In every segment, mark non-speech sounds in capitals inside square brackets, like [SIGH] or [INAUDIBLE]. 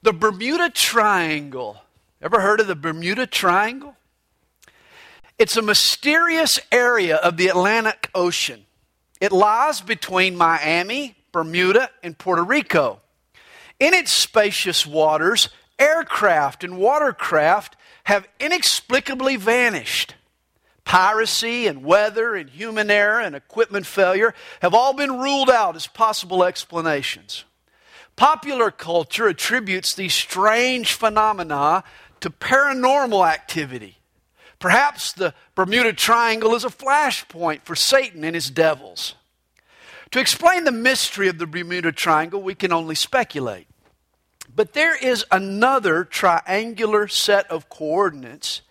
The Bermuda Triangle. Ever heard of the Bermuda Triangle? It's a mysterious area of the Atlantic Ocean. It lies between Miami, Bermuda, and Puerto Rico. In its spacious waters, aircraft and watercraft have inexplicably vanished. Piracy and weather and human error and equipment failure have all been ruled out as possible explanations. Popular culture attributes these strange phenomena to paranormal activity. Perhaps the Bermuda Triangle is a flashpoint for Satan and his devils. To explain the mystery of the Bermuda Triangle, we can only speculate. But there is another triangular set of coordinates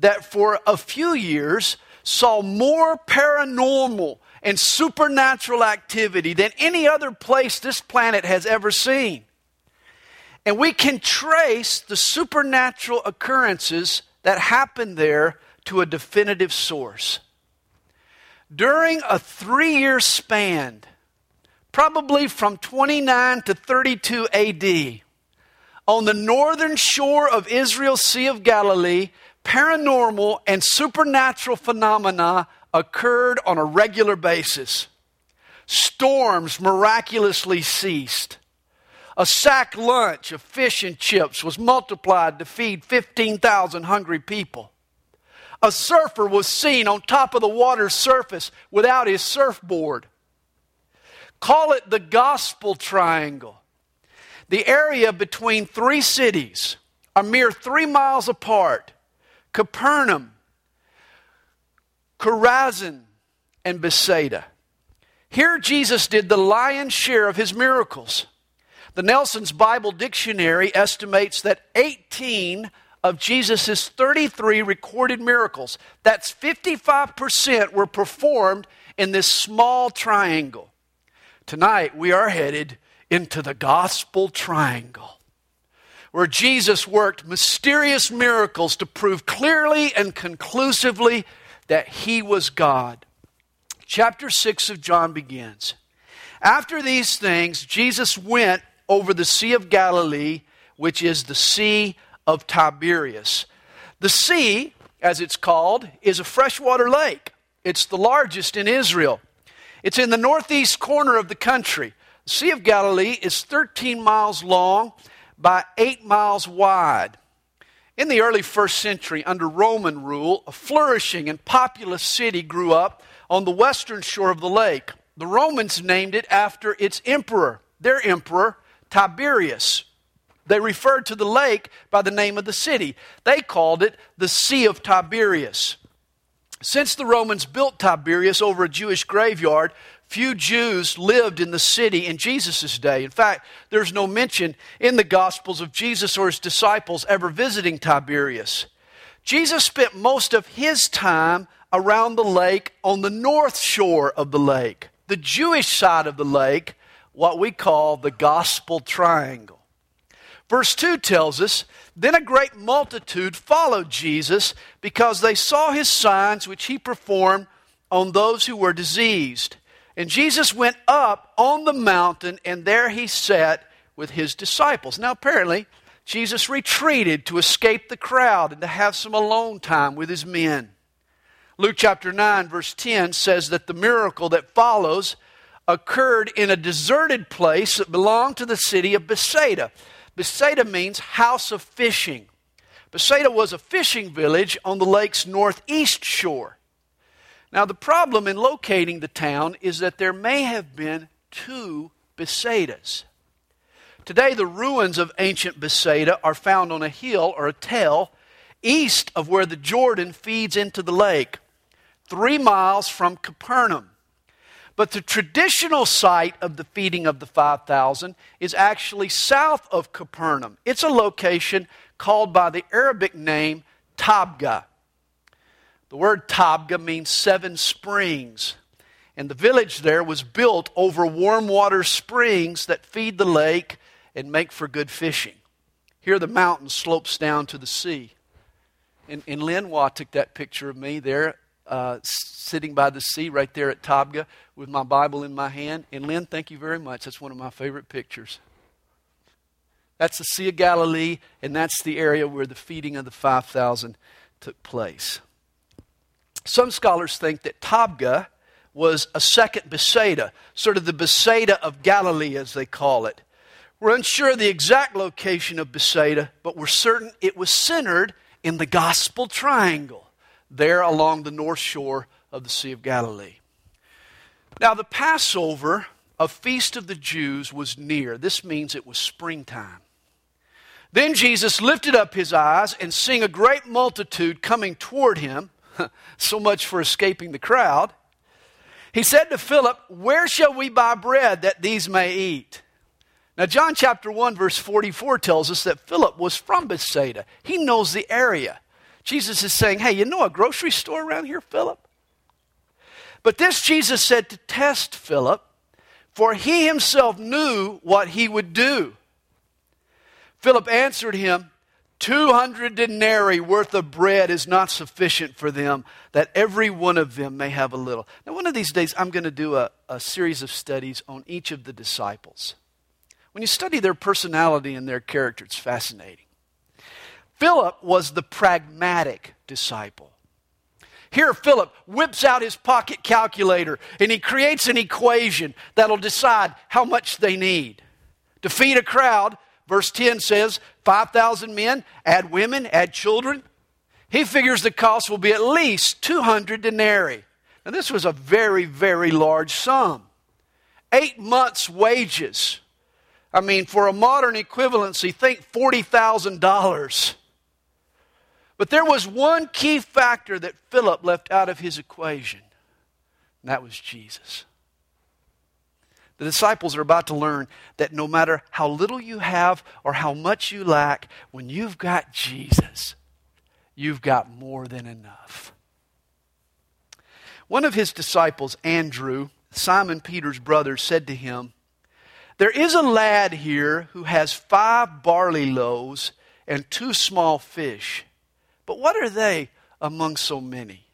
that for a few years saw more paranormal and supernatural activity than any other place this planet has ever seen. And we can trace the supernatural occurrences that happened there to a definitive source. During a three year span, probably from 29 to 32 AD, on the northern shore of Israel's Sea of Galilee, paranormal and supernatural phenomena occurred on a regular basis. Storms miraculously ceased. A sack lunch of fish and chips was multiplied to feed 15,000 hungry people. A surfer was seen on top of the water's surface without his surfboard. Call it the gospel triangle. The area between three cities, a mere three miles apart Capernaum, Chorazin, and Bethsaida. Here, Jesus did the lion's share of his miracles. The Nelson's Bible Dictionary estimates that 18 of Jesus' 33 recorded miracles, that's 55%, were performed in this small triangle. Tonight, we are headed into the gospel triangle, where Jesus worked mysterious miracles to prove clearly and conclusively that he was God. Chapter 6 of John begins. After these things, Jesus went over the Sea of Galilee, which is the Sea of Tiberias. The sea, as it's called, is a freshwater lake. It's the largest in Israel. It's in the northeast corner of the country. The Sea of Galilee is 13 miles long by 8 miles wide. In the early first century, under Roman rule, a flourishing and populous city grew up on the western shore of the lake. The Romans named it after its emperor, their emperor, Tiberius. They referred to the lake by the name of the city. They called it the Sea of Tiberias. Since the Romans built Tiberias over a Jewish graveyard, few Jews lived in the city in Jesus' day. In fact, there's no mention in the Gospels of Jesus or his disciples ever visiting Tiberias. Jesus spent most of his time around the lake on the north shore of the lake, the Jewish side of the lake, what we call the Gospel Triangle. Verse 2 tells us Then a great multitude followed Jesus because they saw his signs which he performed on those who were diseased. And Jesus went up on the mountain, and there he sat with his disciples. Now, apparently, Jesus retreated to escape the crowd and to have some alone time with his men. Luke chapter 9, verse 10 says that the miracle that follows occurred in a deserted place that belonged to the city of Bethsaida. Bethsaida means house of fishing. Bethsaida was a fishing village on the lake's northeast shore. Now, the problem in locating the town is that there may have been two Bethsaidas. Today, the ruins of ancient Bethsaida are found on a hill or a tell east of where the Jordan feeds into the lake, three miles from Capernaum. But the traditional site of the feeding of the 5,000 is actually south of Capernaum. It's a location called by the Arabic name Tabgha. The word Tabgha means seven springs. And the village there was built over warm water springs that feed the lake and make for good fishing. Here the mountain slopes down to the sea. And, and Lynn Watt took that picture of me there, uh, sitting by the sea right there at Tabgha with my Bible in my hand. And Lynn, thank you very much. That's one of my favorite pictures. That's the Sea of Galilee, and that's the area where the feeding of the 5,000 took place. Some scholars think that Tabgha was a second Bethsaida, sort of the Bethsaida of Galilee, as they call it. We're unsure of the exact location of Bethsaida, but we're certain it was centered in the Gospel Triangle, there along the north shore of the Sea of Galilee. Now, the Passover, a feast of the Jews, was near. This means it was springtime. Then Jesus lifted up his eyes and seeing a great multitude coming toward him, [LAUGHS] so much for escaping the crowd, he said to Philip, Where shall we buy bread that these may eat? Now, John chapter 1, verse 44 tells us that Philip was from Bethsaida. He knows the area. Jesus is saying, Hey, you know a grocery store around here, Philip? But this Jesus said to test Philip, for he himself knew what he would do. Philip answered him, 200 denarii worth of bread is not sufficient for them, that every one of them may have a little. Now, one of these days, I'm going to do a, a series of studies on each of the disciples. When you study their personality and their character, it's fascinating. Philip was the pragmatic disciple. Here, Philip whips out his pocket calculator and he creates an equation that'll decide how much they need. To feed a crowd, Verse 10 says 5,000 men, add women, add children. He figures the cost will be at least 200 denarii. Now, this was a very, very large sum. Eight months' wages. I mean, for a modern equivalency, think $40,000. But there was one key factor that Philip left out of his equation, and that was Jesus. The disciples are about to learn that no matter how little you have or how much you lack, when you've got Jesus, you've got more than enough. One of his disciples, Andrew, Simon Peter's brother, said to him, There is a lad here who has five barley loaves and two small fish. But what are they among so many?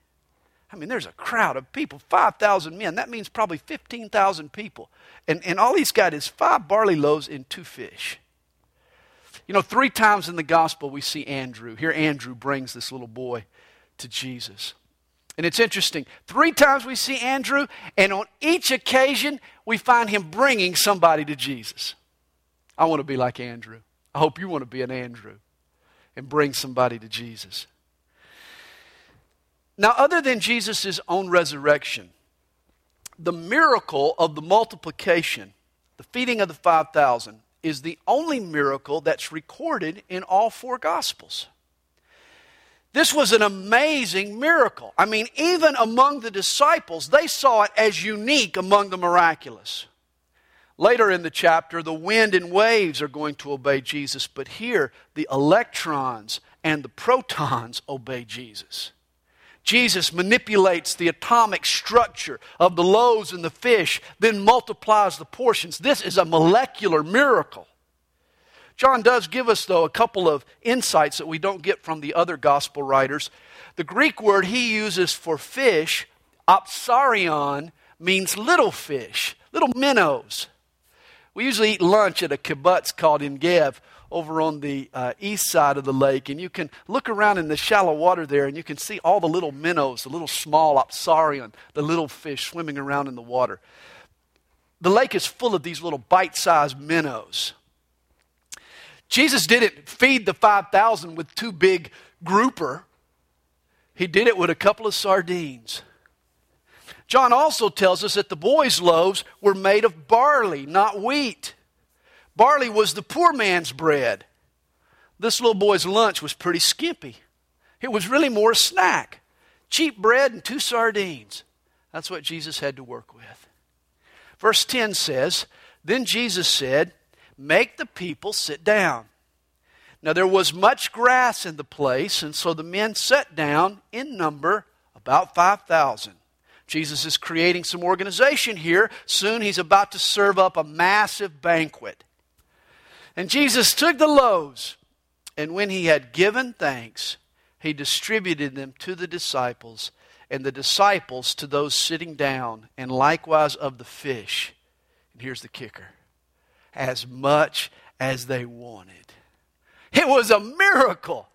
I mean, there's a crowd of people, 5,000 men. That means probably 15,000 people. And, and all he's got is five barley loaves and two fish. You know, three times in the gospel we see Andrew. Here, Andrew brings this little boy to Jesus. And it's interesting. Three times we see Andrew, and on each occasion we find him bringing somebody to Jesus. I want to be like Andrew. I hope you want to be an Andrew and bring somebody to Jesus. Now, other than Jesus' own resurrection, the miracle of the multiplication, the feeding of the 5,000, is the only miracle that's recorded in all four Gospels. This was an amazing miracle. I mean, even among the disciples, they saw it as unique among the miraculous. Later in the chapter, the wind and waves are going to obey Jesus, but here, the electrons and the protons [LAUGHS] obey Jesus. Jesus manipulates the atomic structure of the loaves and the fish, then multiplies the portions. This is a molecular miracle. John does give us, though, a couple of insights that we don't get from the other gospel writers. The Greek word he uses for fish, opsarion, means little fish, little minnows. We usually eat lunch at a kibbutz called Ein Gev, over on the uh, east side of the lake, and you can look around in the shallow water there, and you can see all the little minnows, the little small opsarion, the little fish swimming around in the water. The lake is full of these little bite sized minnows. Jesus didn't feed the 5,000 with two big grouper, he did it with a couple of sardines. John also tells us that the boys' loaves were made of barley, not wheat. Barley was the poor man's bread. This little boy's lunch was pretty skimpy. It was really more a snack cheap bread and two sardines. That's what Jesus had to work with. Verse 10 says, Then Jesus said, Make the people sit down. Now there was much grass in the place, and so the men sat down in number about 5,000. Jesus is creating some organization here. Soon he's about to serve up a massive banquet. And Jesus took the loaves, and when he had given thanks, he distributed them to the disciples, and the disciples to those sitting down, and likewise of the fish. And here's the kicker as much as they wanted. It was a miracle.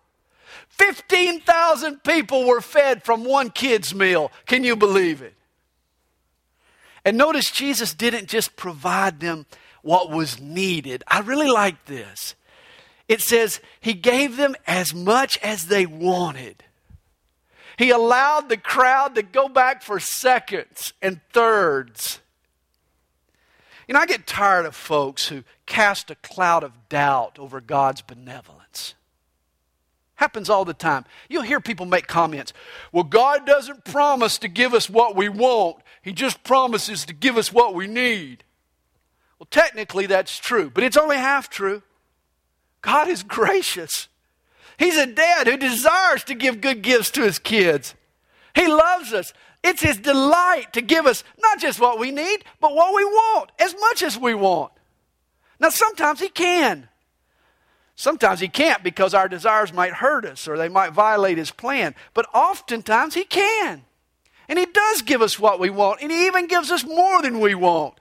15,000 people were fed from one kid's meal. Can you believe it? And notice Jesus didn't just provide them what was needed. I really like this. It says he gave them as much as they wanted. He allowed the crowd to go back for seconds and thirds. You know, I get tired of folks who cast a cloud of doubt over God's benevolence. Happens all the time. You'll hear people make comments. Well, God doesn't promise to give us what we want, He just promises to give us what we need. Well, technically, that's true, but it's only half true. God is gracious. He's a dad who desires to give good gifts to his kids. He loves us. It's his delight to give us not just what we need, but what we want, as much as we want. Now, sometimes he can. Sometimes he can't because our desires might hurt us or they might violate his plan. But oftentimes he can. And he does give us what we want, and he even gives us more than we want.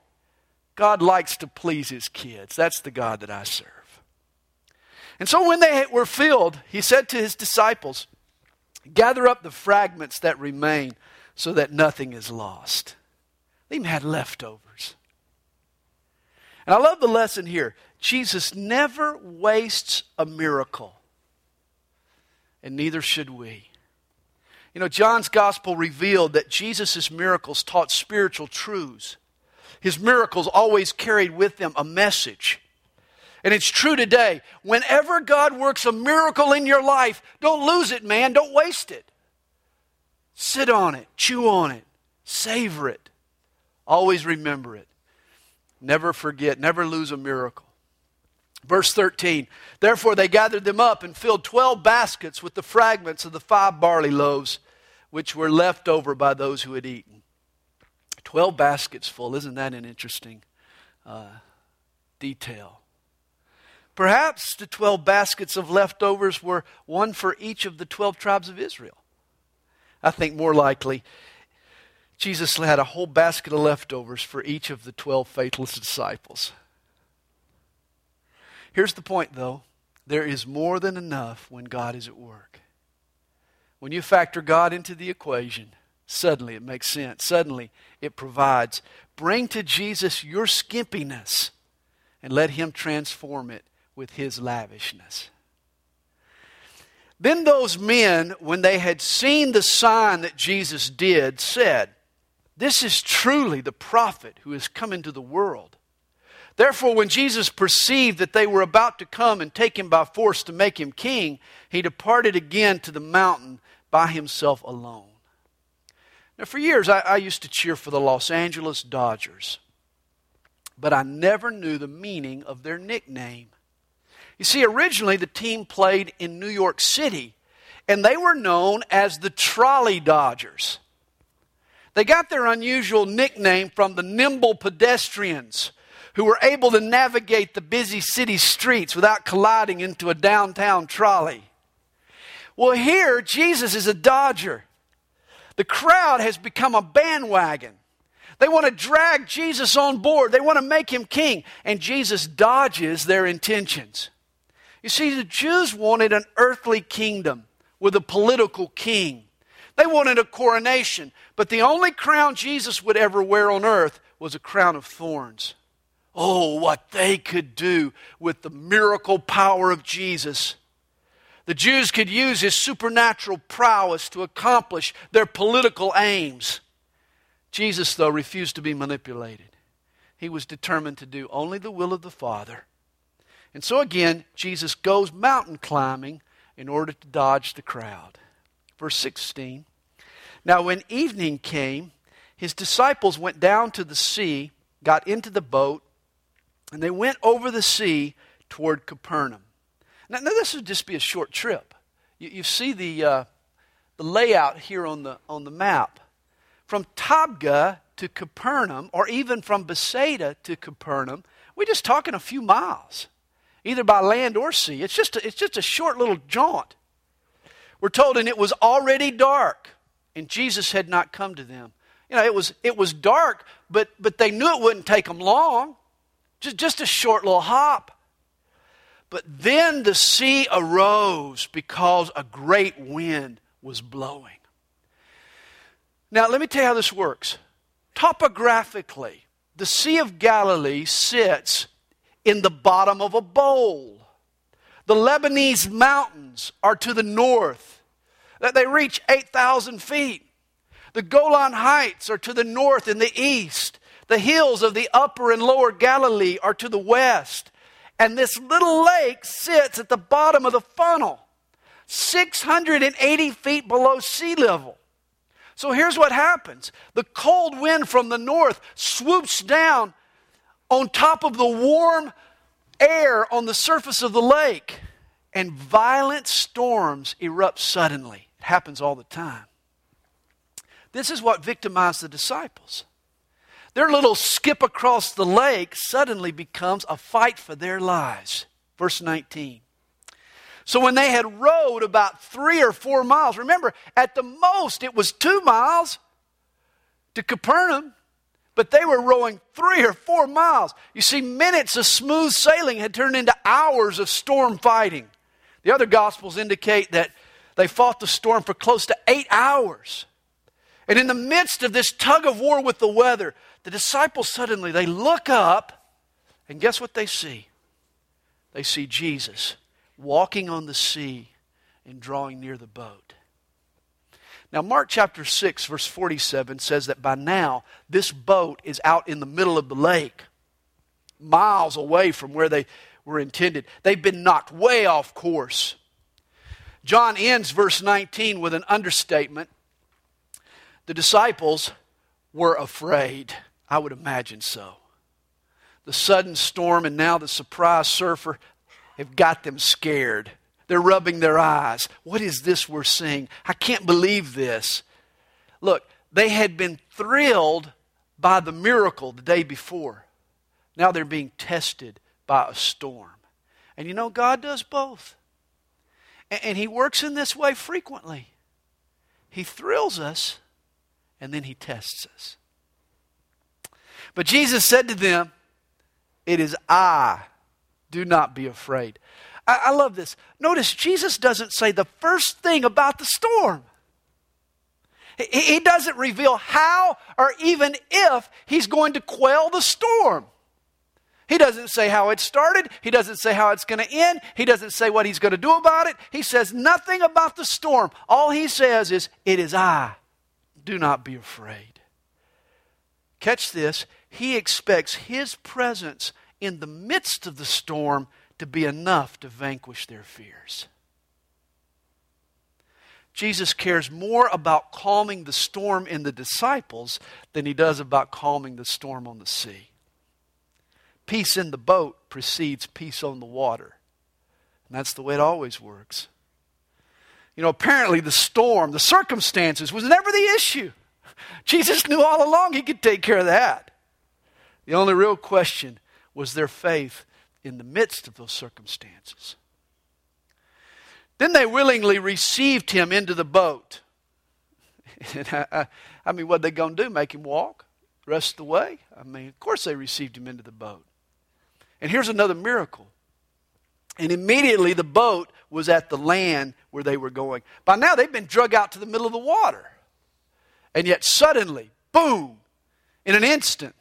God likes to please his kids. That's the God that I serve. And so when they were filled, he said to his disciples, Gather up the fragments that remain so that nothing is lost. They even had leftovers. And I love the lesson here. Jesus never wastes a miracle, and neither should we. You know, John's gospel revealed that Jesus' miracles taught spiritual truths. His miracles always carried with them a message. And it's true today. Whenever God works a miracle in your life, don't lose it, man. Don't waste it. Sit on it, chew on it, savor it. Always remember it. Never forget, never lose a miracle. Verse 13 Therefore they gathered them up and filled twelve baskets with the fragments of the five barley loaves which were left over by those who had eaten. Twelve baskets full. Isn't that an interesting uh, detail? Perhaps the 12 baskets of leftovers were one for each of the 12 tribes of Israel. I think more likely Jesus had a whole basket of leftovers for each of the 12 faithless disciples. Here's the point, though there is more than enough when God is at work. When you factor God into the equation, suddenly it makes sense. Suddenly it provides. Bring to Jesus your skimpiness and let Him transform it with His lavishness. Then those men, when they had seen the sign that Jesus did, said, This is truly the prophet who has come into the world. Therefore, when Jesus perceived that they were about to come and take him by force to make him king, he departed again to the mountain by himself alone. Now, for years, I, I used to cheer for the Los Angeles Dodgers, but I never knew the meaning of their nickname. You see, originally the team played in New York City, and they were known as the Trolley Dodgers. They got their unusual nickname from the nimble pedestrians who were able to navigate the busy city streets without colliding into a downtown trolley. Well, here, Jesus is a dodger. The crowd has become a bandwagon. They want to drag Jesus on board, they want to make him king, and Jesus dodges their intentions. You see, the Jews wanted an earthly kingdom with a political king. They wanted a coronation, but the only crown Jesus would ever wear on earth was a crown of thorns. Oh, what they could do with the miracle power of Jesus. The Jews could use his supernatural prowess to accomplish their political aims. Jesus, though, refused to be manipulated. He was determined to do only the will of the Father. And so again, Jesus goes mountain climbing in order to dodge the crowd. Verse 16 Now, when evening came, his disciples went down to the sea, got into the boat, and they went over the sea toward Capernaum. Now, now this would just be a short trip. You, you see the, uh, the layout here on the, on the map. From Tabgha to Capernaum, or even from Bethsaida to Capernaum, we're just talking a few miles, either by land or sea. It's just a, it's just a short little jaunt. We're told, and it was already dark, and Jesus had not come to them. You know, it was, it was dark, but, but they knew it wouldn't take them long. Just, just a short little hop. But then the sea arose because a great wind was blowing. Now, let me tell you how this works. Topographically, the Sea of Galilee sits in the bottom of a bowl. The Lebanese mountains are to the north, that they reach 8,000 feet. The Golan Heights are to the north and the east. The hills of the upper and lower Galilee are to the west. And this little lake sits at the bottom of the funnel, 680 feet below sea level. So here's what happens the cold wind from the north swoops down on top of the warm air on the surface of the lake, and violent storms erupt suddenly. It happens all the time. This is what victimized the disciples. Their little skip across the lake suddenly becomes a fight for their lives. Verse 19. So when they had rowed about three or four miles, remember, at the most it was two miles to Capernaum, but they were rowing three or four miles. You see, minutes of smooth sailing had turned into hours of storm fighting. The other gospels indicate that they fought the storm for close to eight hours. And in the midst of this tug of war with the weather, the disciples suddenly they look up and guess what they see? They see Jesus walking on the sea and drawing near the boat. Now, Mark chapter 6, verse 47 says that by now this boat is out in the middle of the lake, miles away from where they were intended. They've been knocked way off course. John ends verse 19 with an understatement. The disciples were afraid. I would imagine so. The sudden storm and now the surprise surfer, have got them scared. They're rubbing their eyes. What is this we're seeing? I can't believe this. Look, they had been thrilled by the miracle the day before. Now they're being tested by a storm. And you know, God does both. And He works in this way frequently. He thrills us, and then He tests us. But Jesus said to them, It is I do not be afraid. I, I love this. Notice Jesus doesn't say the first thing about the storm. He, he doesn't reveal how or even if he's going to quell the storm. He doesn't say how it started. He doesn't say how it's going to end. He doesn't say what he's going to do about it. He says nothing about the storm. All he says is, It is I. Do not be afraid. Catch this. He expects his presence in the midst of the storm to be enough to vanquish their fears. Jesus cares more about calming the storm in the disciples than he does about calming the storm on the sea. Peace in the boat precedes peace on the water. And that's the way it always works. You know, apparently the storm, the circumstances, was never the issue. [LAUGHS] Jesus knew all along he could take care of that. The only real question was their faith in the midst of those circumstances. Then they willingly received him into the boat. [LAUGHS] I, mean, what they going to do? Make him walk the rest of the way? I mean, of course they received him into the boat. And here's another miracle. And immediately the boat was at the land where they were going. By now they've been drug out to the middle of the water. And yet suddenly, boom, in an instant,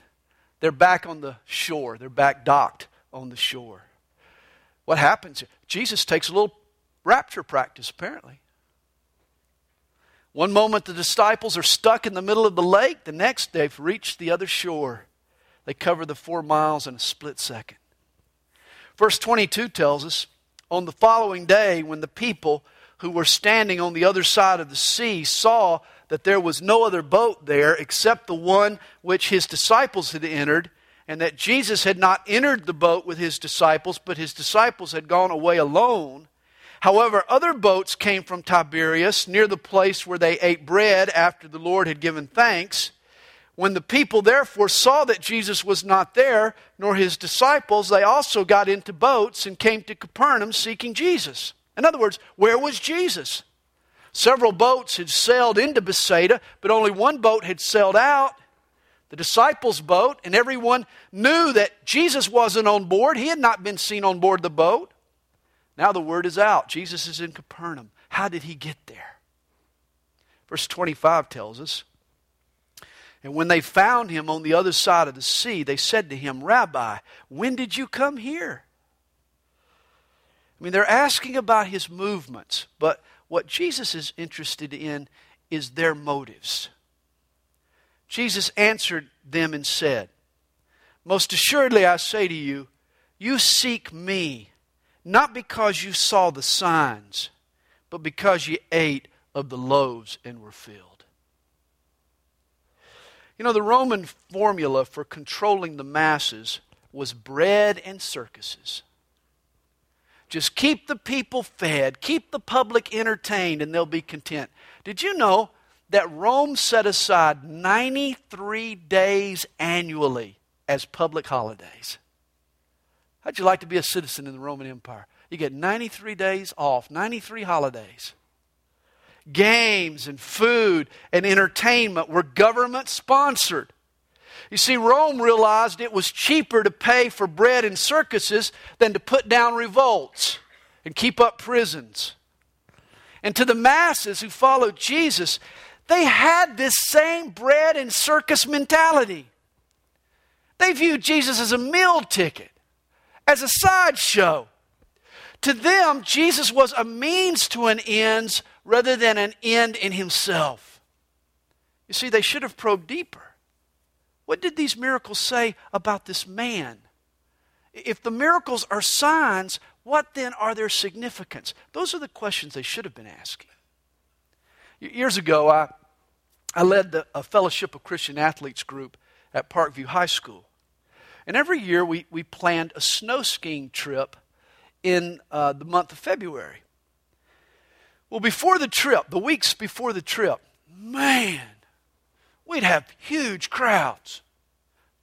they're back on the shore. They're back docked on the shore. What happens? Jesus takes a little rapture practice, apparently. One moment the disciples are stuck in the middle of the lake, the next they've reached the other shore. They cover the four miles in a split second. Verse 22 tells us on the following day, when the people who were standing on the other side of the sea saw that there was no other boat there except the one which his disciples had entered, and that Jesus had not entered the boat with his disciples, but his disciples had gone away alone. However, other boats came from Tiberias near the place where they ate bread after the Lord had given thanks. When the people therefore saw that Jesus was not there, nor his disciples, they also got into boats and came to Capernaum seeking Jesus. In other words, where was Jesus? Several boats had sailed into Bethsaida, but only one boat had sailed out, the disciples' boat, and everyone knew that Jesus wasn't on board. He had not been seen on board the boat. Now the word is out. Jesus is in Capernaum. How did he get there? Verse 25 tells us And when they found him on the other side of the sea, they said to him, Rabbi, when did you come here? I mean, they're asking about his movements, but what Jesus is interested in is their motives. Jesus answered them and said, Most assuredly I say to you, you seek me, not because you saw the signs, but because you ate of the loaves and were filled. You know, the Roman formula for controlling the masses was bread and circuses. Just keep the people fed, keep the public entertained, and they'll be content. Did you know that Rome set aside 93 days annually as public holidays? How'd you like to be a citizen in the Roman Empire? You get 93 days off, 93 holidays. Games and food and entertainment were government sponsored. You see, Rome realized it was cheaper to pay for bread and circuses than to put down revolts and keep up prisons. And to the masses who followed Jesus, they had this same bread and circus mentality. They viewed Jesus as a meal ticket, as a sideshow. To them, Jesus was a means to an end rather than an end in himself. You see, they should have probed deeper. What did these miracles say about this man? If the miracles are signs, what then are their significance? Those are the questions they should have been asking. Years ago, I, I led the, a Fellowship of Christian Athletes group at Parkview High School. And every year we, we planned a snow skiing trip in uh, the month of February. Well, before the trip, the weeks before the trip, man, we'd have huge crowds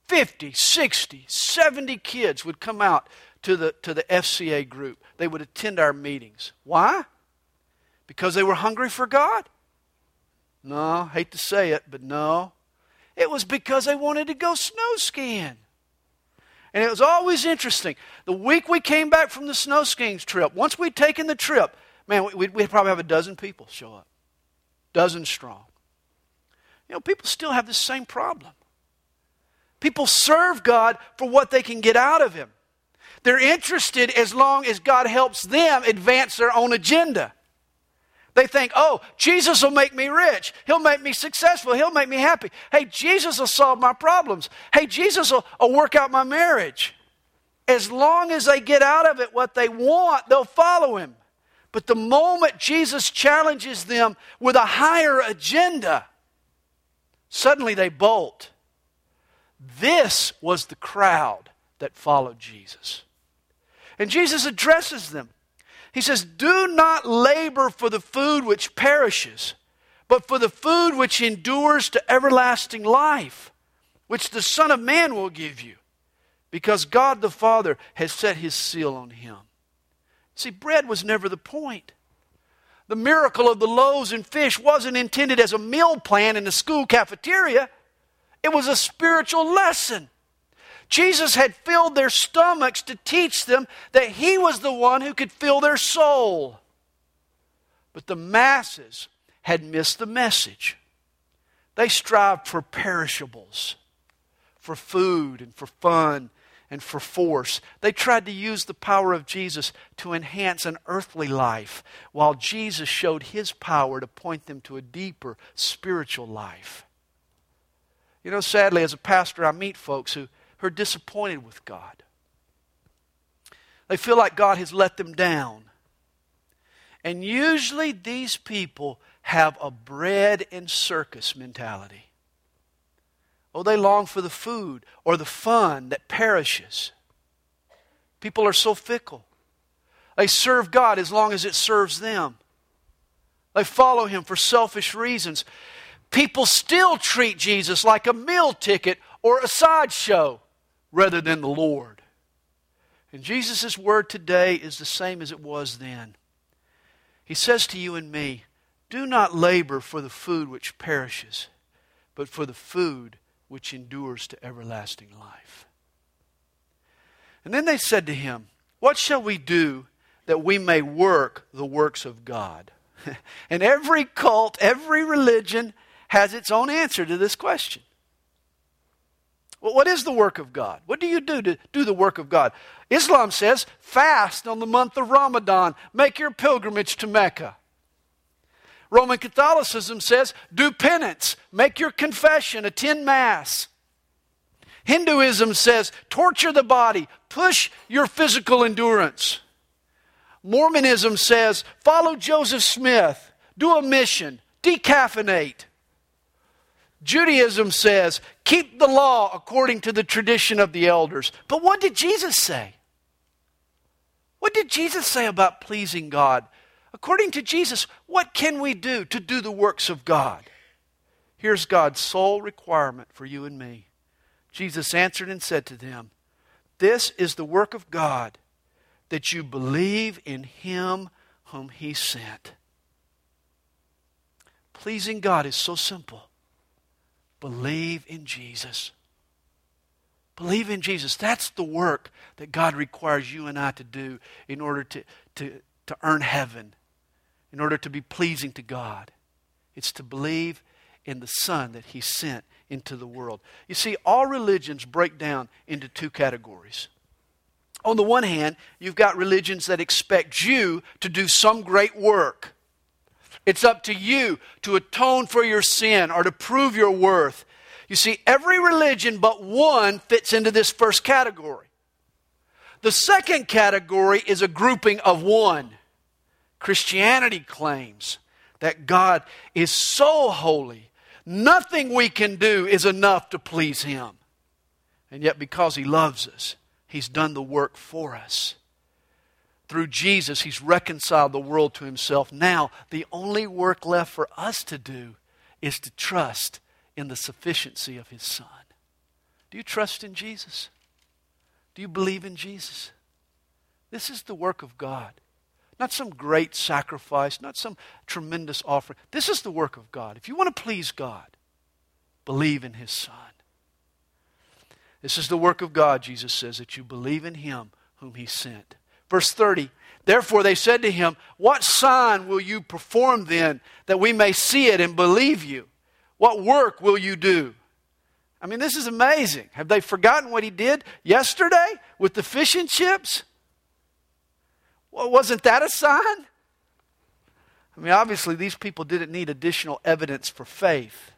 50, 60, 70 kids would come out to the, to the FCA group. They would attend our meetings. Why? Because they were hungry for God? No, hate to say it, but no. It was because they wanted to go snow skiing. And it was always interesting. The week we came back from the snow skiing trip, once we'd taken the trip, man, we'd, we'd probably have a dozen people show up. Dozen strong. You know, people still have the same problem. People serve God for what they can get out of Him. They're interested as long as God helps them advance their own agenda. They think, oh, Jesus will make me rich. He'll make me successful. He'll make me happy. Hey, Jesus will solve my problems. Hey, Jesus will, will work out my marriage. As long as they get out of it what they want, they'll follow Him. But the moment Jesus challenges them with a higher agenda, Suddenly they bolt. This was the crowd that followed Jesus. And Jesus addresses them. He says, Do not labor for the food which perishes, but for the food which endures to everlasting life, which the Son of Man will give you, because God the Father has set his seal on him. See, bread was never the point. The miracle of the loaves and fish wasn't intended as a meal plan in the school cafeteria, it was a spiritual lesson. Jesus had filled their stomachs to teach them that He was the one who could fill their soul. But the masses had missed the message. They strived for perishables, for food and for fun and for force. They tried to use the power of Jesus to enhance an earthly life, while Jesus showed his power to point them to a deeper spiritual life. You know, sadly, as a pastor, I meet folks who, who are disappointed with God. They feel like God has let them down. And usually these people have a bread and circus mentality. Oh, they long for the food or the fun that perishes. People are so fickle. They serve God as long as it serves them. They follow Him for selfish reasons. People still treat Jesus like a meal ticket or a sideshow rather than the Lord. And Jesus' word today is the same as it was then. He says to you and me, Do not labor for the food which perishes, but for the food which endures to everlasting life. And then they said to him, What shall we do that we may work the works of God. [LAUGHS] and every cult, every religion has its own answer to this question. Well, what is the work of God? What do you do to do the work of God? Islam says fast on the month of Ramadan, make your pilgrimage to Mecca. Roman Catholicism says do penance, make your confession, attend Mass. Hinduism says torture the body, push your physical endurance. Mormonism says follow Joseph Smith, do a mission, decaffeinate. Judaism says keep the law according to the tradition of the elders. But what did Jesus say? What did Jesus say about pleasing God? According to Jesus, what can we do to do the works of God? Here's God's sole requirement for you and me. Jesus answered and said to them, This is the work of God, that you believe in him whom he sent. Pleasing God is so simple. Believe in Jesus. Believe in Jesus. That's the work that God requires you and I to do in order to, to, to earn heaven, in order to be pleasing to God. It's to believe in the Son that He sent into the world. You see, all religions break down into two categories. On the one hand, you've got religions that expect you to do some great work. It's up to you to atone for your sin or to prove your worth. You see, every religion but one fits into this first category. The second category is a grouping of one. Christianity claims that God is so holy, nothing we can do is enough to please Him. And yet, because He loves us, He's done the work for us. Through Jesus, He's reconciled the world to Himself. Now, the only work left for us to do is to trust in the sufficiency of his Son. Do you trust in Jesus? Do you believe in Jesus? This is the work of God. Not some great sacrifice, not some tremendous offering. This is the work of God. If you want to please God, believe in his Son. This is the work of God, Jesus says, that you believe in him whom he sent. Verse 30 Therefore they said to him, What sign will you perform then that we may see it and believe you? What work will you do? I mean, this is amazing. Have they forgotten what he did yesterday with the fish and chips? Well, wasn't that a sign? I mean, obviously, these people didn't need additional evidence for faith.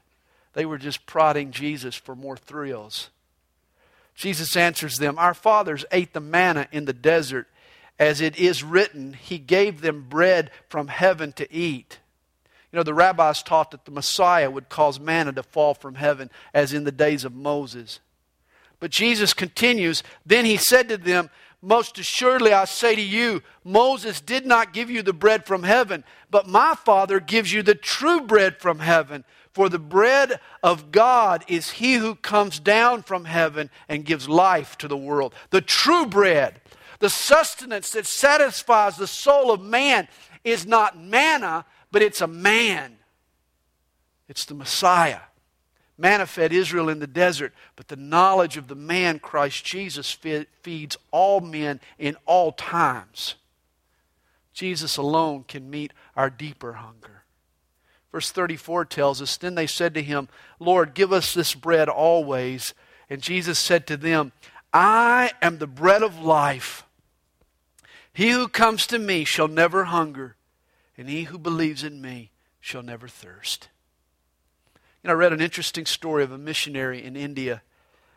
They were just prodding Jesus for more thrills. Jesus answers them Our fathers ate the manna in the desert. As it is written, He gave them bread from heaven to eat. You know, the rabbis taught that the Messiah would cause manna to fall from heaven, as in the days of Moses. But Jesus continues, Then he said to them, Most assuredly I say to you, Moses did not give you the bread from heaven, but my Father gives you the true bread from heaven. For the bread of God is he who comes down from heaven and gives life to the world. The true bread, the sustenance that satisfies the soul of man, is not manna but it's a man. It's the Messiah. Manna fed Israel in the desert, but the knowledge of the man, Christ Jesus, feeds all men in all times. Jesus alone can meet our deeper hunger. Verse 34 tells us Then they said to him, Lord, give us this bread always. And Jesus said to them, I am the bread of life. He who comes to me shall never hunger, and he who believes in me shall never thirst. You know, I read an interesting story of a missionary in India.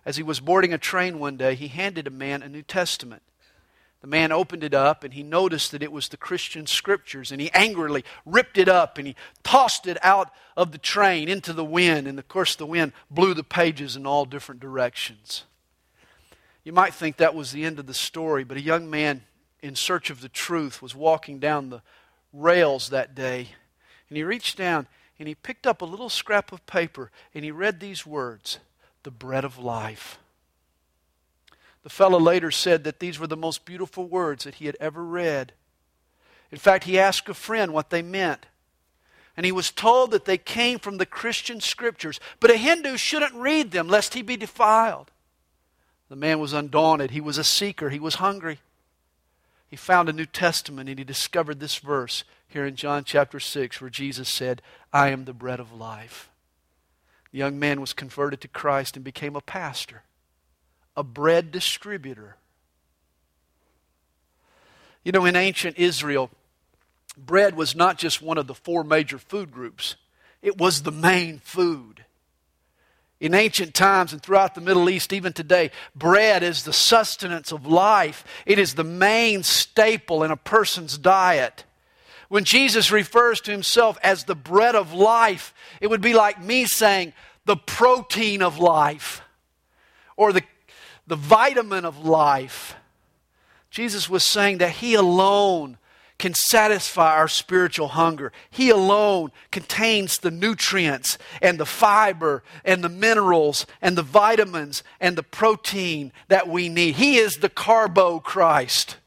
As he was boarding a train one day, he handed a man a New Testament. The man opened it up and he noticed that it was the Christian scriptures and he angrily ripped it up and he tossed it out of the train into the wind. And of course, the wind blew the pages in all different directions. You might think that was the end of the story, but a young man in search of the truth was walking down the rails that day. And he reached down and he picked up a little scrap of paper and he read these words the bread of life. The fellow later said that these were the most beautiful words that he had ever read. In fact, he asked a friend what they meant. And he was told that they came from the Christian scriptures, but a Hindu shouldn't read them lest he be defiled. The man was undaunted. He was a seeker. He was hungry. he found a New Testament and he discovered this verse here in John chapter 6 where Jesus said, I am the bread of life. The young man was converted to Christ and became a pastor, a bread distributor. You know, in ancient Israel, bread was not just one of the four major food groups, it was the main food. In ancient times and throughout the Middle East, even today, bread is the sustenance of life. It is the main staple in a person's diet. When Jesus refers to himself as the bread of life, it would be like me saying the protein of life or the, the vitamin of life. Jesus was saying that he alone can satisfy our spiritual hunger. He alone contains the nutrients and the fiber and the minerals and the vitamins and the protein that we need. He is the carbo Christ,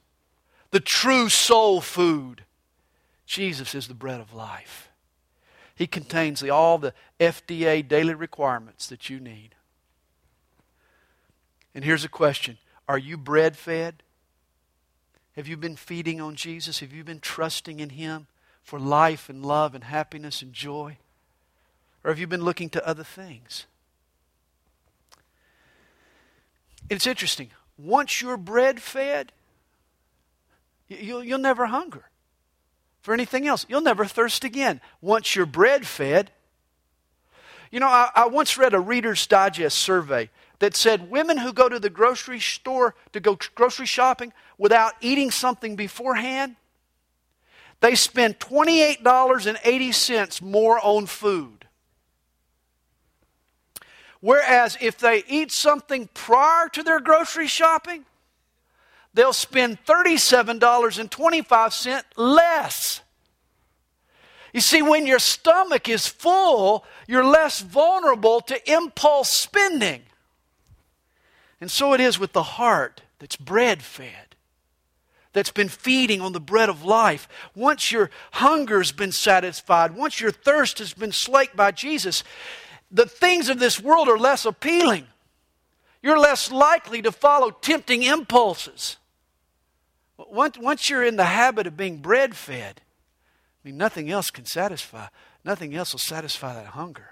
the true soul food. Jesus is the bread of life. He contains the, all the FDA daily requirements that you need. And here's a question Are you bread fed? Have you been feeding on Jesus? Have you been trusting in Him for life and love and happiness and joy? Or have you been looking to other things? It's interesting. Once you're bread fed, you'll, you'll never hunger for anything else. You'll never thirst again. Once you're bread fed, you know, I, I once read a Reader's Digest survey that said women who go to the grocery store to go grocery shopping without eating something beforehand, they spend $28.80 more on food. Whereas if they eat something prior to their grocery shopping, they'll spend $37.25 less. You see, when your stomach is full, you're less vulnerable to impulse spending. And so it is with the heart that's bread fed, that's been feeding on the bread of life. Once your hunger's been satisfied, once your thirst has been slaked by Jesus, the things of this world are less appealing. You're less likely to follow tempting impulses. Once, once you're in the habit of being bread fed, I mean, nothing else can satisfy. Nothing else will satisfy that hunger.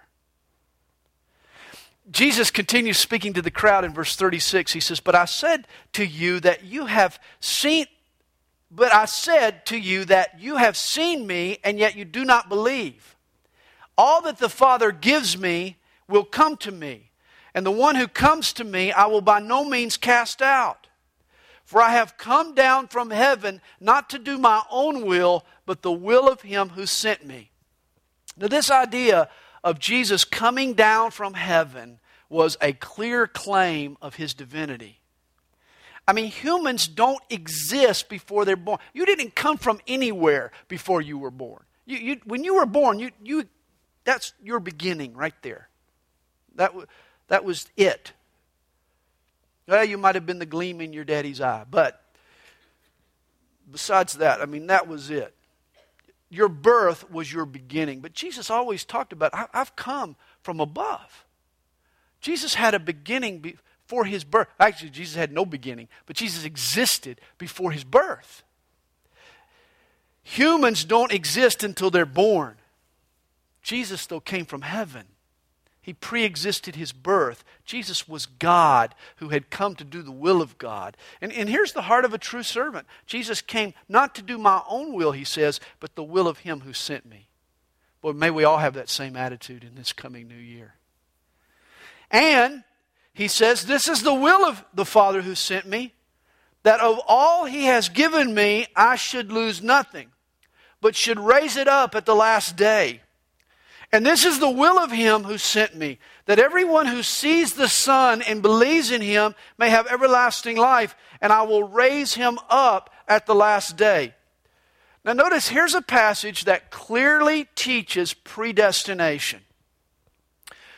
Jesus continues speaking to the crowd in verse 36. He says, But I said to you that you have seen, but I said to you that you have seen me, and yet you do not believe. All that the Father gives me will come to me, and the one who comes to me I will by no means cast out. For I have come down from heaven not to do my own will, but the will of him who sent me. Now, this idea of Jesus coming down from heaven was a clear claim of his divinity. I mean, humans don't exist before they're born. You didn't come from anywhere before you were born. You, you, when you were born, you, you, that's your beginning right there. That, that was it. Well, you might have been the gleam in your daddy's eye, but besides that, I mean, that was it your birth was your beginning. But Jesus always talked about, I've come from above. Jesus had a beginning before his birth. Actually, Jesus had no beginning, but Jesus existed before his birth. Humans don't exist until they're born. Jesus, though, came from heaven. He pre existed his birth. Jesus was God who had come to do the will of God. And, and here's the heart of a true servant Jesus came not to do my own will, he says, but the will of him who sent me. Boy, may we all have that same attitude in this coming new year. And he says, This is the will of the Father who sent me, that of all he has given me, I should lose nothing, but should raise it up at the last day. And this is the will of him who sent me, that everyone who sees the Son and believes in him may have everlasting life, and I will raise him up at the last day. Now, notice here's a passage that clearly teaches predestination.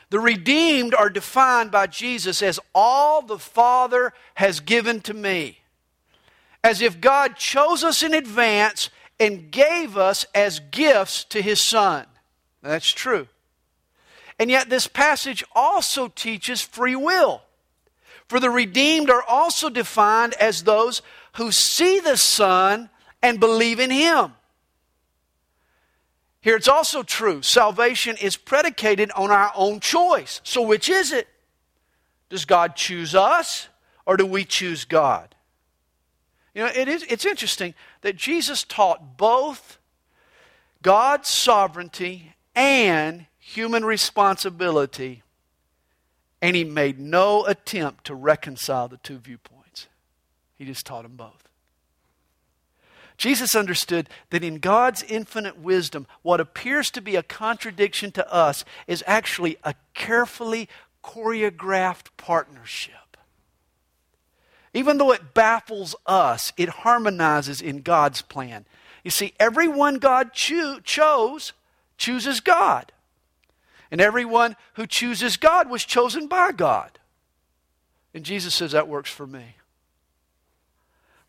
The redeemed are defined by Jesus as all the Father has given to me. As if God chose us in advance and gave us as gifts to his Son. That's true. And yet, this passage also teaches free will. For the redeemed are also defined as those who see the Son and believe in him. Here it's also true salvation is predicated on our own choice. So, which is it? Does God choose us or do we choose God? You know, it is, it's interesting that Jesus taught both God's sovereignty and human responsibility, and he made no attempt to reconcile the two viewpoints. He just taught them both. Jesus understood that in God's infinite wisdom, what appears to be a contradiction to us is actually a carefully choreographed partnership. Even though it baffles us, it harmonizes in God's plan. You see, everyone God cho- chose chooses God. And everyone who chooses God was chosen by God. And Jesus says that works for me.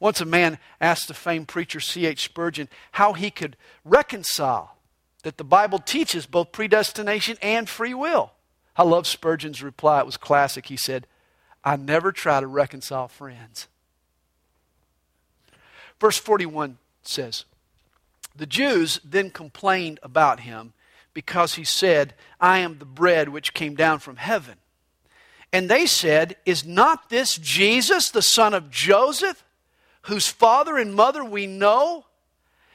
Once a man asked the famed preacher C.H. Spurgeon how he could reconcile that the Bible teaches both predestination and free will. I love Spurgeon's reply. It was classic. He said, I never try to reconcile friends. Verse 41 says, The Jews then complained about him because he said, I am the bread which came down from heaven. And they said, Is not this Jesus, the son of Joseph, whose father and mother we know?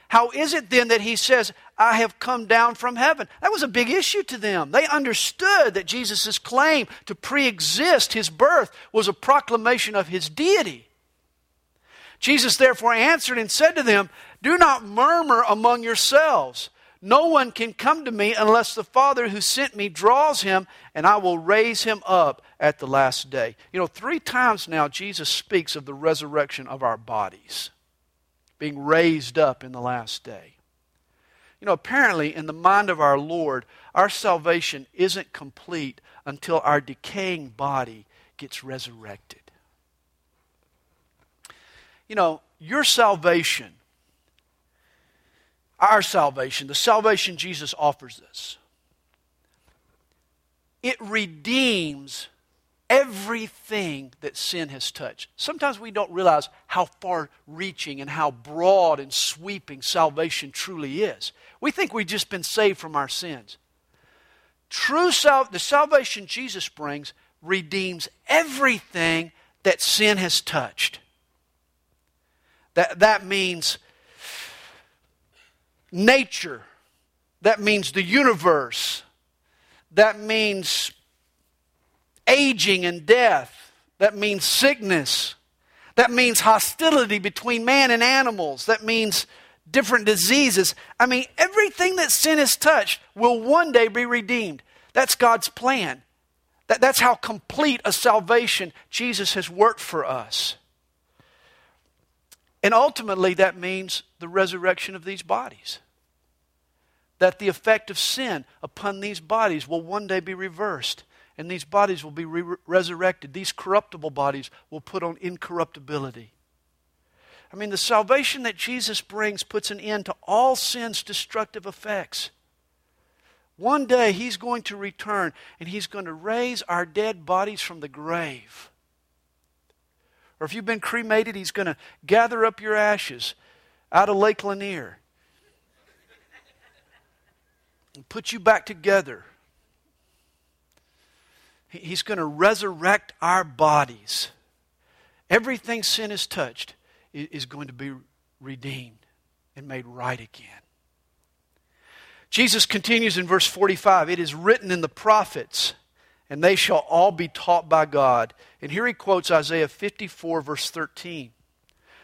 How is it then that he says, I have come down from heaven? That was a big issue to them. They understood that Jesus' claim to pre exist his birth was a proclamation of his deity. Jesus therefore answered and said to them, Do not murmur among yourselves. No one can come to me unless the Father who sent me draws him, and I will raise him up at the last day. You know, three times now Jesus speaks of the resurrection of our bodies, being raised up in the last day. You know, apparently, in the mind of our Lord, our salvation isn't complete until our decaying body gets resurrected. You know, your salvation our salvation, the salvation Jesus offers us, it redeems everything that sin has touched. Sometimes we don't realize how far reaching and how broad and sweeping salvation truly is. We think we've just been saved from our sins. True sal- the salvation Jesus brings redeems everything that sin has touched. That, that means nature. That means the universe. That means aging and death. That means sickness. That means hostility between man and animals. That means different diseases. I mean, everything that sin has touched will one day be redeemed. That's God's plan. That, that's how complete a salvation Jesus has worked for us. And ultimately, that means the resurrection of these bodies. That the effect of sin upon these bodies will one day be reversed, and these bodies will be re- resurrected. These corruptible bodies will put on incorruptibility. I mean, the salvation that Jesus brings puts an end to all sin's destructive effects. One day he's going to return and he's going to raise our dead bodies from the grave. Or if you've been cremated, he's going to gather up your ashes out of Lake Lanier and put you back together. He's going to resurrect our bodies. Everything sin has touched is going to be redeemed and made right again. Jesus continues in verse 45 It is written in the prophets and they shall all be taught by God. And here he quotes Isaiah 54, verse 13.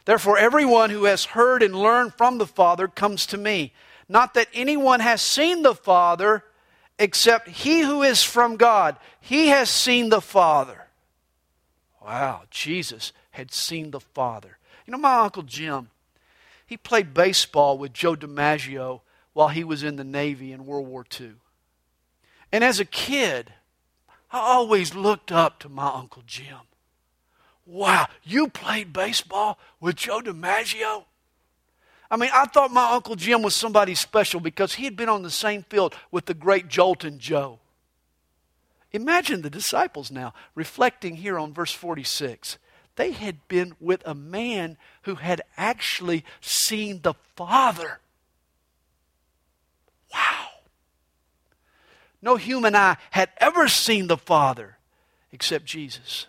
Therefore, everyone who has heard and learned from the Father comes to me. Not that anyone has seen the Father, except he who is from God. He has seen the Father. Wow, Jesus had seen the Father. You know, my Uncle Jim, he played baseball with Joe DiMaggio while he was in the Navy in World War II. And as a kid, I always looked up to my Uncle Jim. Wow, you played baseball with Joe DiMaggio? I mean, I thought my Uncle Jim was somebody special because he had been on the same field with the great Joltin' Joe. Imagine the disciples now reflecting here on verse 46. They had been with a man who had actually seen the Father. Wow. No human eye had ever seen the Father except Jesus.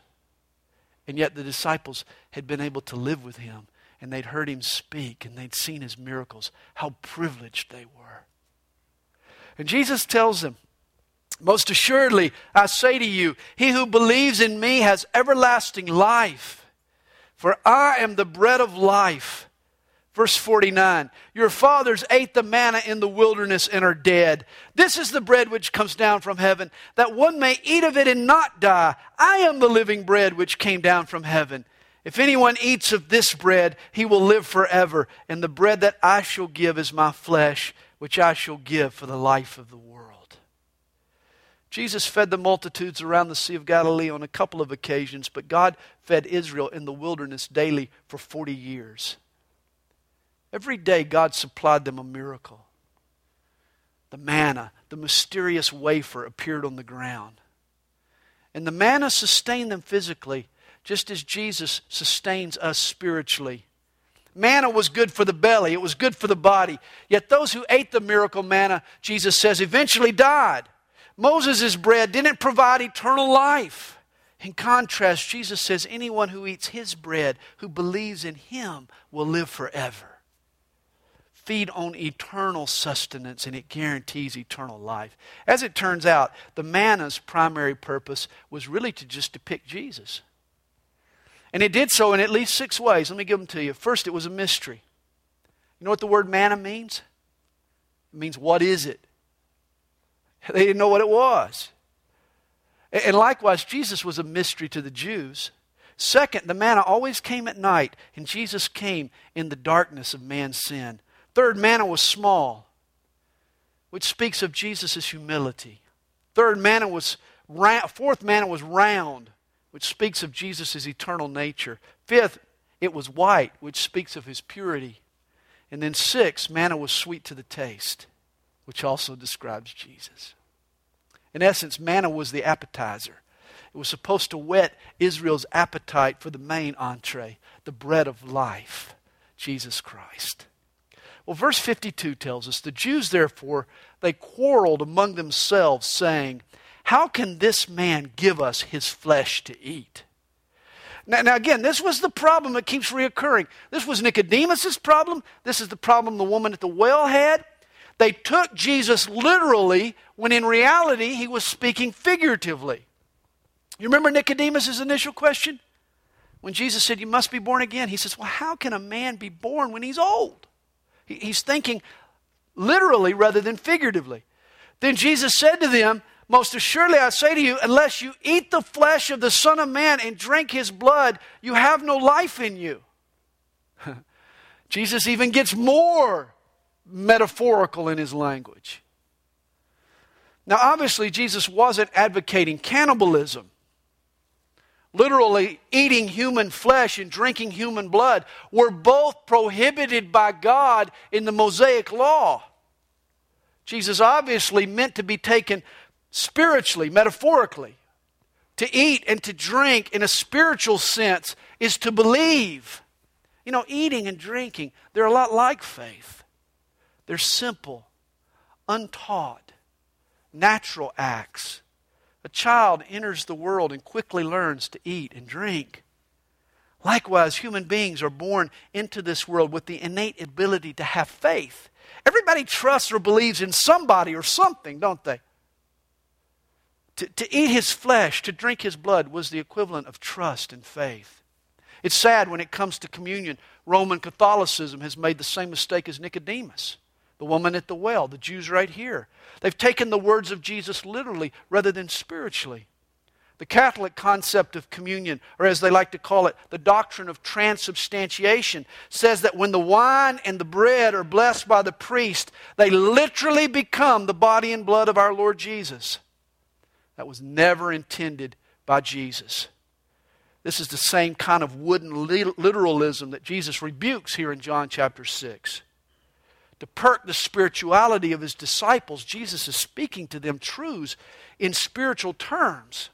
And yet the disciples had been able to live with him and they'd heard him speak and they'd seen his miracles. How privileged they were. And Jesus tells them, Most assuredly, I say to you, he who believes in me has everlasting life. For I am the bread of life. Verse 49 Your fathers ate the manna in the wilderness and are dead. This is the bread which comes down from heaven, that one may eat of it and not die. I am the living bread which came down from heaven. If anyone eats of this bread, he will live forever. And the bread that I shall give is my flesh, which I shall give for the life of the world. Jesus fed the multitudes around the Sea of Galilee on a couple of occasions, but God fed Israel in the wilderness daily for 40 years. Every day, God supplied them a miracle. The manna, the mysterious wafer, appeared on the ground. And the manna sustained them physically, just as Jesus sustains us spiritually. Manna was good for the belly, it was good for the body. Yet those who ate the miracle manna, Jesus says, eventually died. Moses' bread didn't provide eternal life. In contrast, Jesus says, anyone who eats his bread, who believes in him, will live forever feed on eternal sustenance and it guarantees eternal life. As it turns out, the manna's primary purpose was really to just depict Jesus. And it did so in at least six ways. Let me give them to you. First, it was a mystery. You know what the word manna means? It means, what is it? [LAUGHS] They didn't know what it was. And likewise, Jesus was a mystery to the Jews. Second, the manna always came at night, and Jesus came in the darkness of man's sin. Third, manna was small, which speaks of Jesus' humility. Third, manna was round, fourth, manna was round, which speaks of Jesus' eternal nature. Fifth, it was white, which speaks of his purity. And then six, manna was sweet to the taste, which also describes Jesus. In essence, manna was the appetizer. It was supposed to whet Israel's appetite for the main entree, the bread of life, Jesus Christ. Well, verse 52 tells us the Jews, therefore, they quarreled among themselves, saying, How can this man give us his flesh to eat? Now, now, again, this was the problem that keeps reoccurring. This was Nicodemus' problem. This is the problem the woman at the well had. They took Jesus literally when in reality he was speaking figuratively. You remember Nicodemus' initial question? When Jesus said, You must be born again, he says, Well, how can a man be born when he's old? He's thinking literally rather than figuratively. Then Jesus said to them, Most assuredly I say to you, unless you eat the flesh of the Son of Man and drink his blood, you have no life in you. [LAUGHS] Jesus even gets more metaphorical in his language. Now, obviously, Jesus wasn't advocating cannibalism literally eating human flesh and drinking human blood, were both prohibited by God in the Mosaic law. Jesus obviously meant to be taken spiritually, metaphorically. To eat and to drink in a spiritual sense is to believe. You know, eating and drinking, they're a lot like faith. They're simple, untaught, natural acts a child enters the world and quickly learns to eat and drink. Likewise, human beings are born into this world with the innate ability to have faith. Everybody trusts or believes in somebody or something, don't they? To, to eat his flesh, to drink his blood, was the equivalent of trust and faith. It's sad when it comes to communion. Roman Catholicism has made the same mistake as Nicodemus the woman at the well, the Jews right here. They've taken the words of Jesus literally rather than spiritually. The Catholic concept of communion, or as they like to call it, the doctrine of transubstantiation, says that when the wine and the bread are blessed by the priest, they literally become the body and blood of our Lord Jesus. That was never intended by Jesus. This is the same kind of wooden literalism that Jesus rebukes here in John chapter 6 to perk the spirituality of his disciples, Jesus is speaking to them truths in spiritual terms.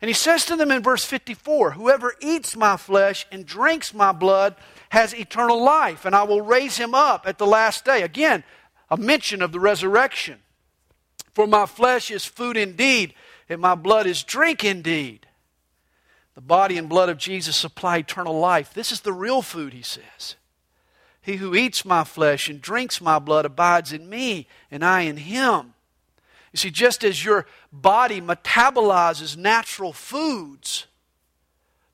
And he says to them in verse 54 Whoever eats my flesh and drinks my blood has eternal life, and I will raise him up at the last day. Again, a mention of the resurrection. For my flesh is food indeed, and my blood is drink indeed. The body and blood of Jesus supply eternal life. This is the real food, he says. He who eats my flesh and drinks my blood abides in me, and I in him. You see, just as your body metabolizes natural foods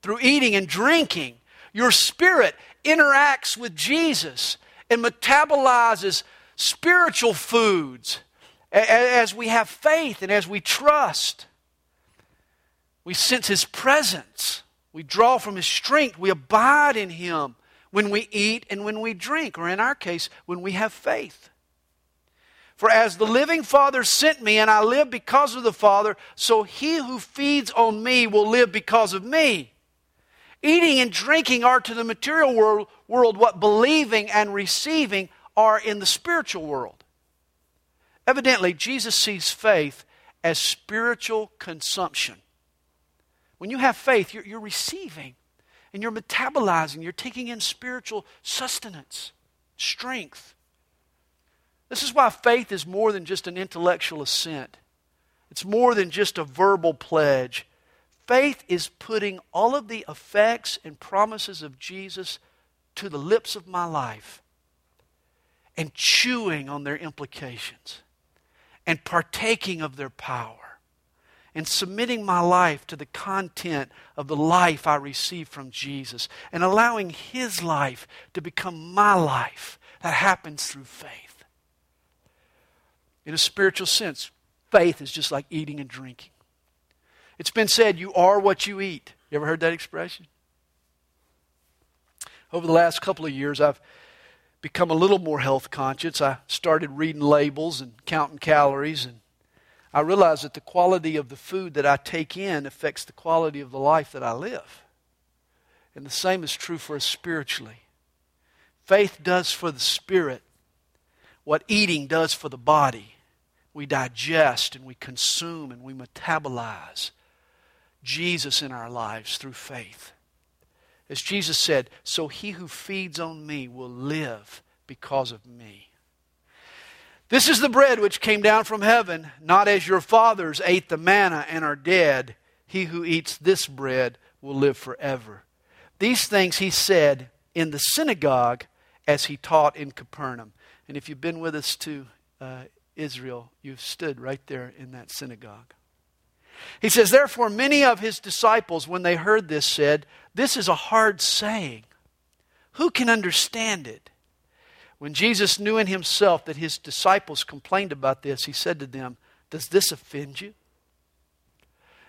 through eating and drinking, your spirit interacts with Jesus and metabolizes spiritual foods as we have faith and as we trust. We sense His presence. We draw from His strength. We abide in Him when we eat and when we drink, or in our case, when we have faith. For as the living Father sent me, and I live because of the Father, so he who feeds on me will live because of me. Eating and drinking are to the material world, world what believing and receiving are in the spiritual world. Evidently, Jesus sees faith as spiritual consumption. When you have faith, you're, you're receiving and you're metabolizing, you're taking in spiritual sustenance, strength. This is why faith is more than just an intellectual assent, it's more than just a verbal pledge. Faith is putting all of the effects and promises of Jesus to the lips of my life and chewing on their implications and partaking of their power and submitting my life to the content of the life I receive from Jesus and allowing His life to become my life. That happens through faith. In a spiritual sense, faith is just like eating and drinking. It's been said, you are what you eat. You ever heard that expression? Over the last couple of years, I've become a little more health conscious. I started reading labels and counting calories, and I realize that the quality of the food that I take in affects the quality of the life that I live. And the same is true for us spiritually. Faith does for the spirit what eating does for the body. We digest and we consume and we metabolize Jesus in our lives through faith. As Jesus said, so he who feeds on me will live because of me. This is the bread which came down from heaven, not as your fathers ate the manna and are dead. He who eats this bread will live forever. These things he said in the synagogue as he taught in Capernaum. And if you've been with us to uh, Israel, you've stood right there in that synagogue. He says, Therefore, many of his disciples, when they heard this, said, This is a hard saying. Who can understand it? When Jesus knew in himself that his disciples complained about this, he said to them, Does this offend you?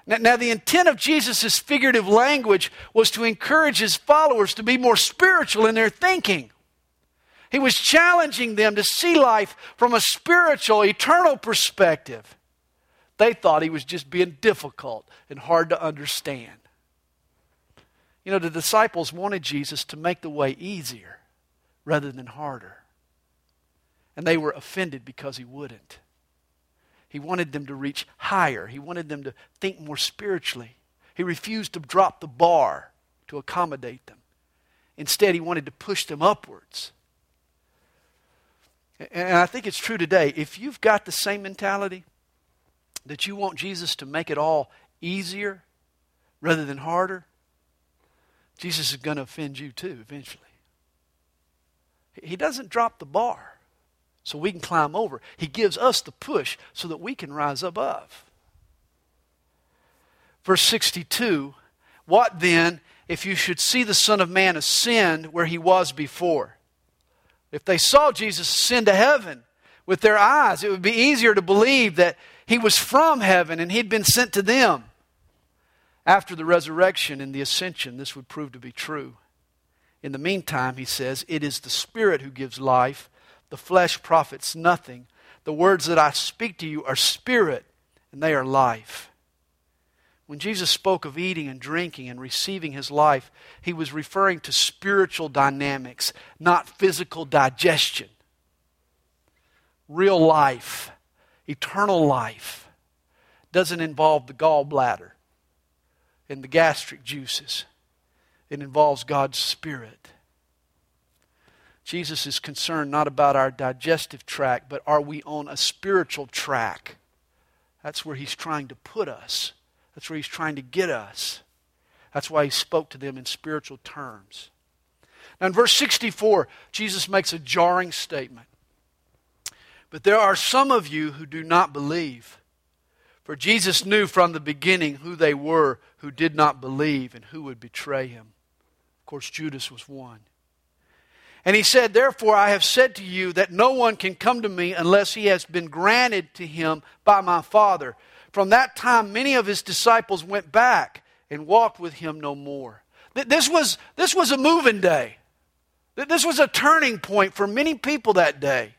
Now, now, the intent of Jesus' figurative language was to encourage his followers to be more spiritual in their thinking. He was challenging them to see life from a spiritual, eternal perspective. They thought he was just being difficult and hard to understand. You know, the disciples wanted Jesus to make the way easier rather than harder. And they were offended because he wouldn't. He wanted them to reach higher, he wanted them to think more spiritually. He refused to drop the bar to accommodate them. Instead, he wanted to push them upwards. And I think it's true today. If you've got the same mentality, that you want Jesus to make it all easier rather than harder, Jesus is going to offend you too eventually. He doesn't drop the bar so we can climb over. He gives us the push so that we can rise above. Verse 62 What then if you should see the Son of Man ascend where he was before? If they saw Jesus ascend to heaven with their eyes, it would be easier to believe that he was from heaven and he'd been sent to them. After the resurrection and the ascension, this would prove to be true. In the meantime, he says, it is the Spirit who gives life, the flesh profits nothing. The words that I speak to you are spirit, and they are life. When Jesus spoke of eating and drinking and receiving his life, he was referring to spiritual dynamics, not physical digestion. Real life eternal life doesn't involve the gallbladder and the gastric juices. It involves God's Spirit. Jesus is concerned not about our digestive tract, but are we on a spiritual track? That's where he's trying to put us. That's where he's trying to get us. That's why he spoke to them in spiritual terms. Now, in verse 64, Jesus makes a jarring statement. But there are some of you who do not believe. For Jesus knew from the beginning who they were who did not believe and who would betray him. Of course, Judas was one. And he said, Therefore, I have said to you that no one can come to me unless he has been granted to him by my Father. From that time, many of his disciples went back and walked with him no more. This was, this was a moving day. This was a turning point for many people that day.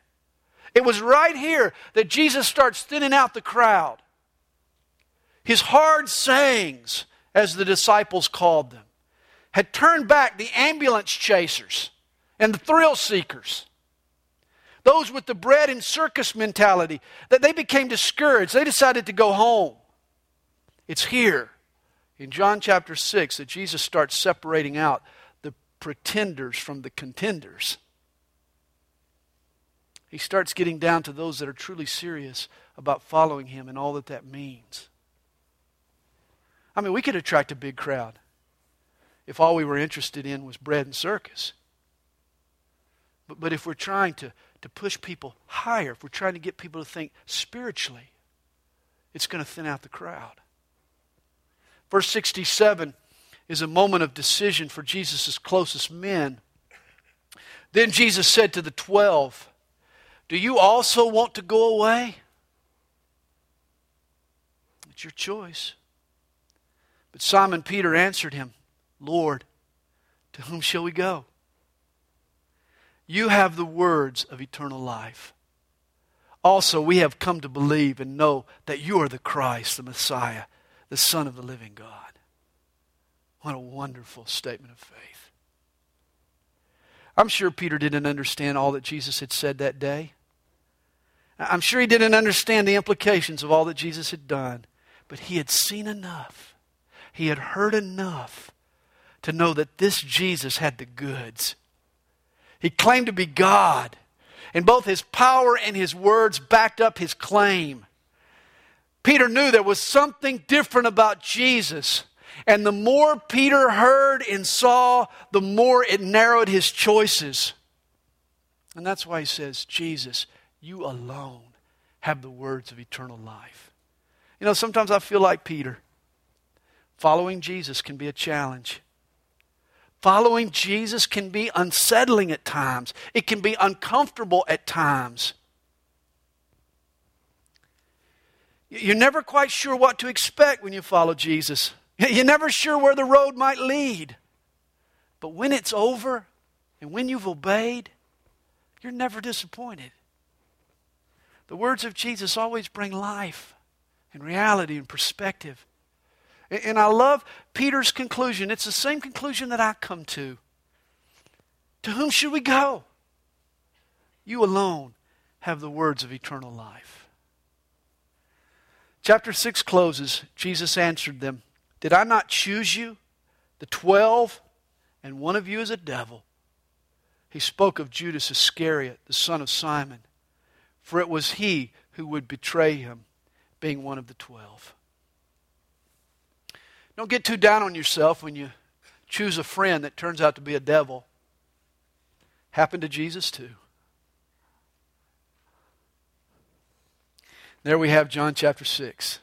It was right here that Jesus starts thinning out the crowd. His hard sayings, as the disciples called them, had turned back the ambulance chasers and the thrill seekers. Those with the bread and circus mentality, that they became discouraged. They decided to go home. It's here in John chapter 6 that Jesus starts separating out the pretenders from the contenders. He starts getting down to those that are truly serious about following him and all that that means. I mean, we could attract a big crowd if all we were interested in was bread and circus. But, but if we're trying to, to push people higher, if we're trying to get people to think spiritually, it's going to thin out the crowd. Verse 67 is a moment of decision for Jesus' closest men. Then Jesus said to the twelve, Do you also want to go away? It's your choice. But Simon Peter answered him, Lord, to whom shall we go? You have the words of eternal life. Also, we have come to believe and know that you are the Christ, the Messiah, the Son of the living God. What a wonderful statement of faith. I'm sure Peter didn't understand all that Jesus had said that day. I'm sure he didn't understand the implications of all that Jesus had done, but he had seen enough. He had heard enough to know that this Jesus had the goods. He claimed to be God, and both his power and his words backed up his claim. Peter knew there was something different about Jesus. And the more Peter heard and saw, the more it narrowed his choices. And that's why he says, Jesus, you alone have the words of eternal life. You know, sometimes I feel like Peter. Following Jesus can be a challenge. Following Jesus can be unsettling at times, it can be uncomfortable at times. You're never quite sure what to expect when you follow Jesus. [LAUGHS] You're never sure where the road might lead. But when it's over and when you've obeyed, you're never disappointed. The words of Jesus always bring life and reality and perspective. And I love Peter's conclusion. It's the same conclusion that I come to. To whom should we go? You alone have the words of eternal life. Chapter 6 closes. Jesus answered them Did I not choose you, the twelve, and one of you is a devil? He spoke of Judas Iscariot, the son of Simon, for it was he who would betray him, being one of the twelve. Don't get too down on yourself when you choose a friend that turns out to be a devil. Happened to Jesus too. There we have John chapter 6.